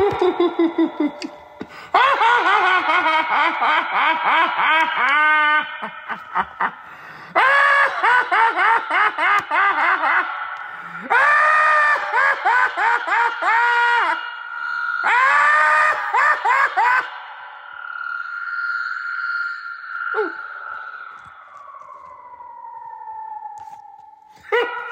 Ooh.